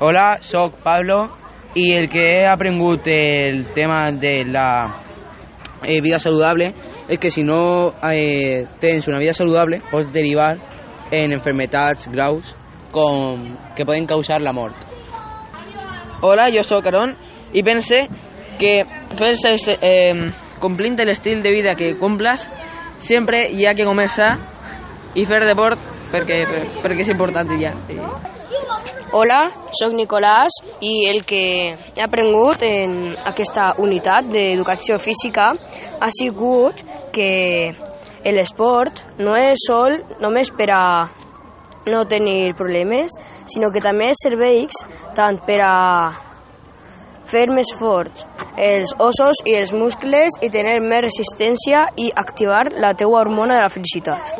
Hola, sóc Pablo i el que he aprengut el tema de la eh, vida saludable és que si no eh, una vida saludable pots derivar en enfermetats graus com que poden causar la mort. Hola, jo sóc Aaron i pense que fer eh, complint l'estil de vida que comples sempre hi ha que començar i fer deport perquè, perquè és important ja. I... Hola, sóc Nicolàs i el que he aprengut en aquesta unitat d'educació física ha sigut que l'esport no és sol només per a no tenir problemes, sinó que també serveix tant per a fer més forts els ossos i els muscles i tenir més resistència i activar la teua hormona de la felicitat.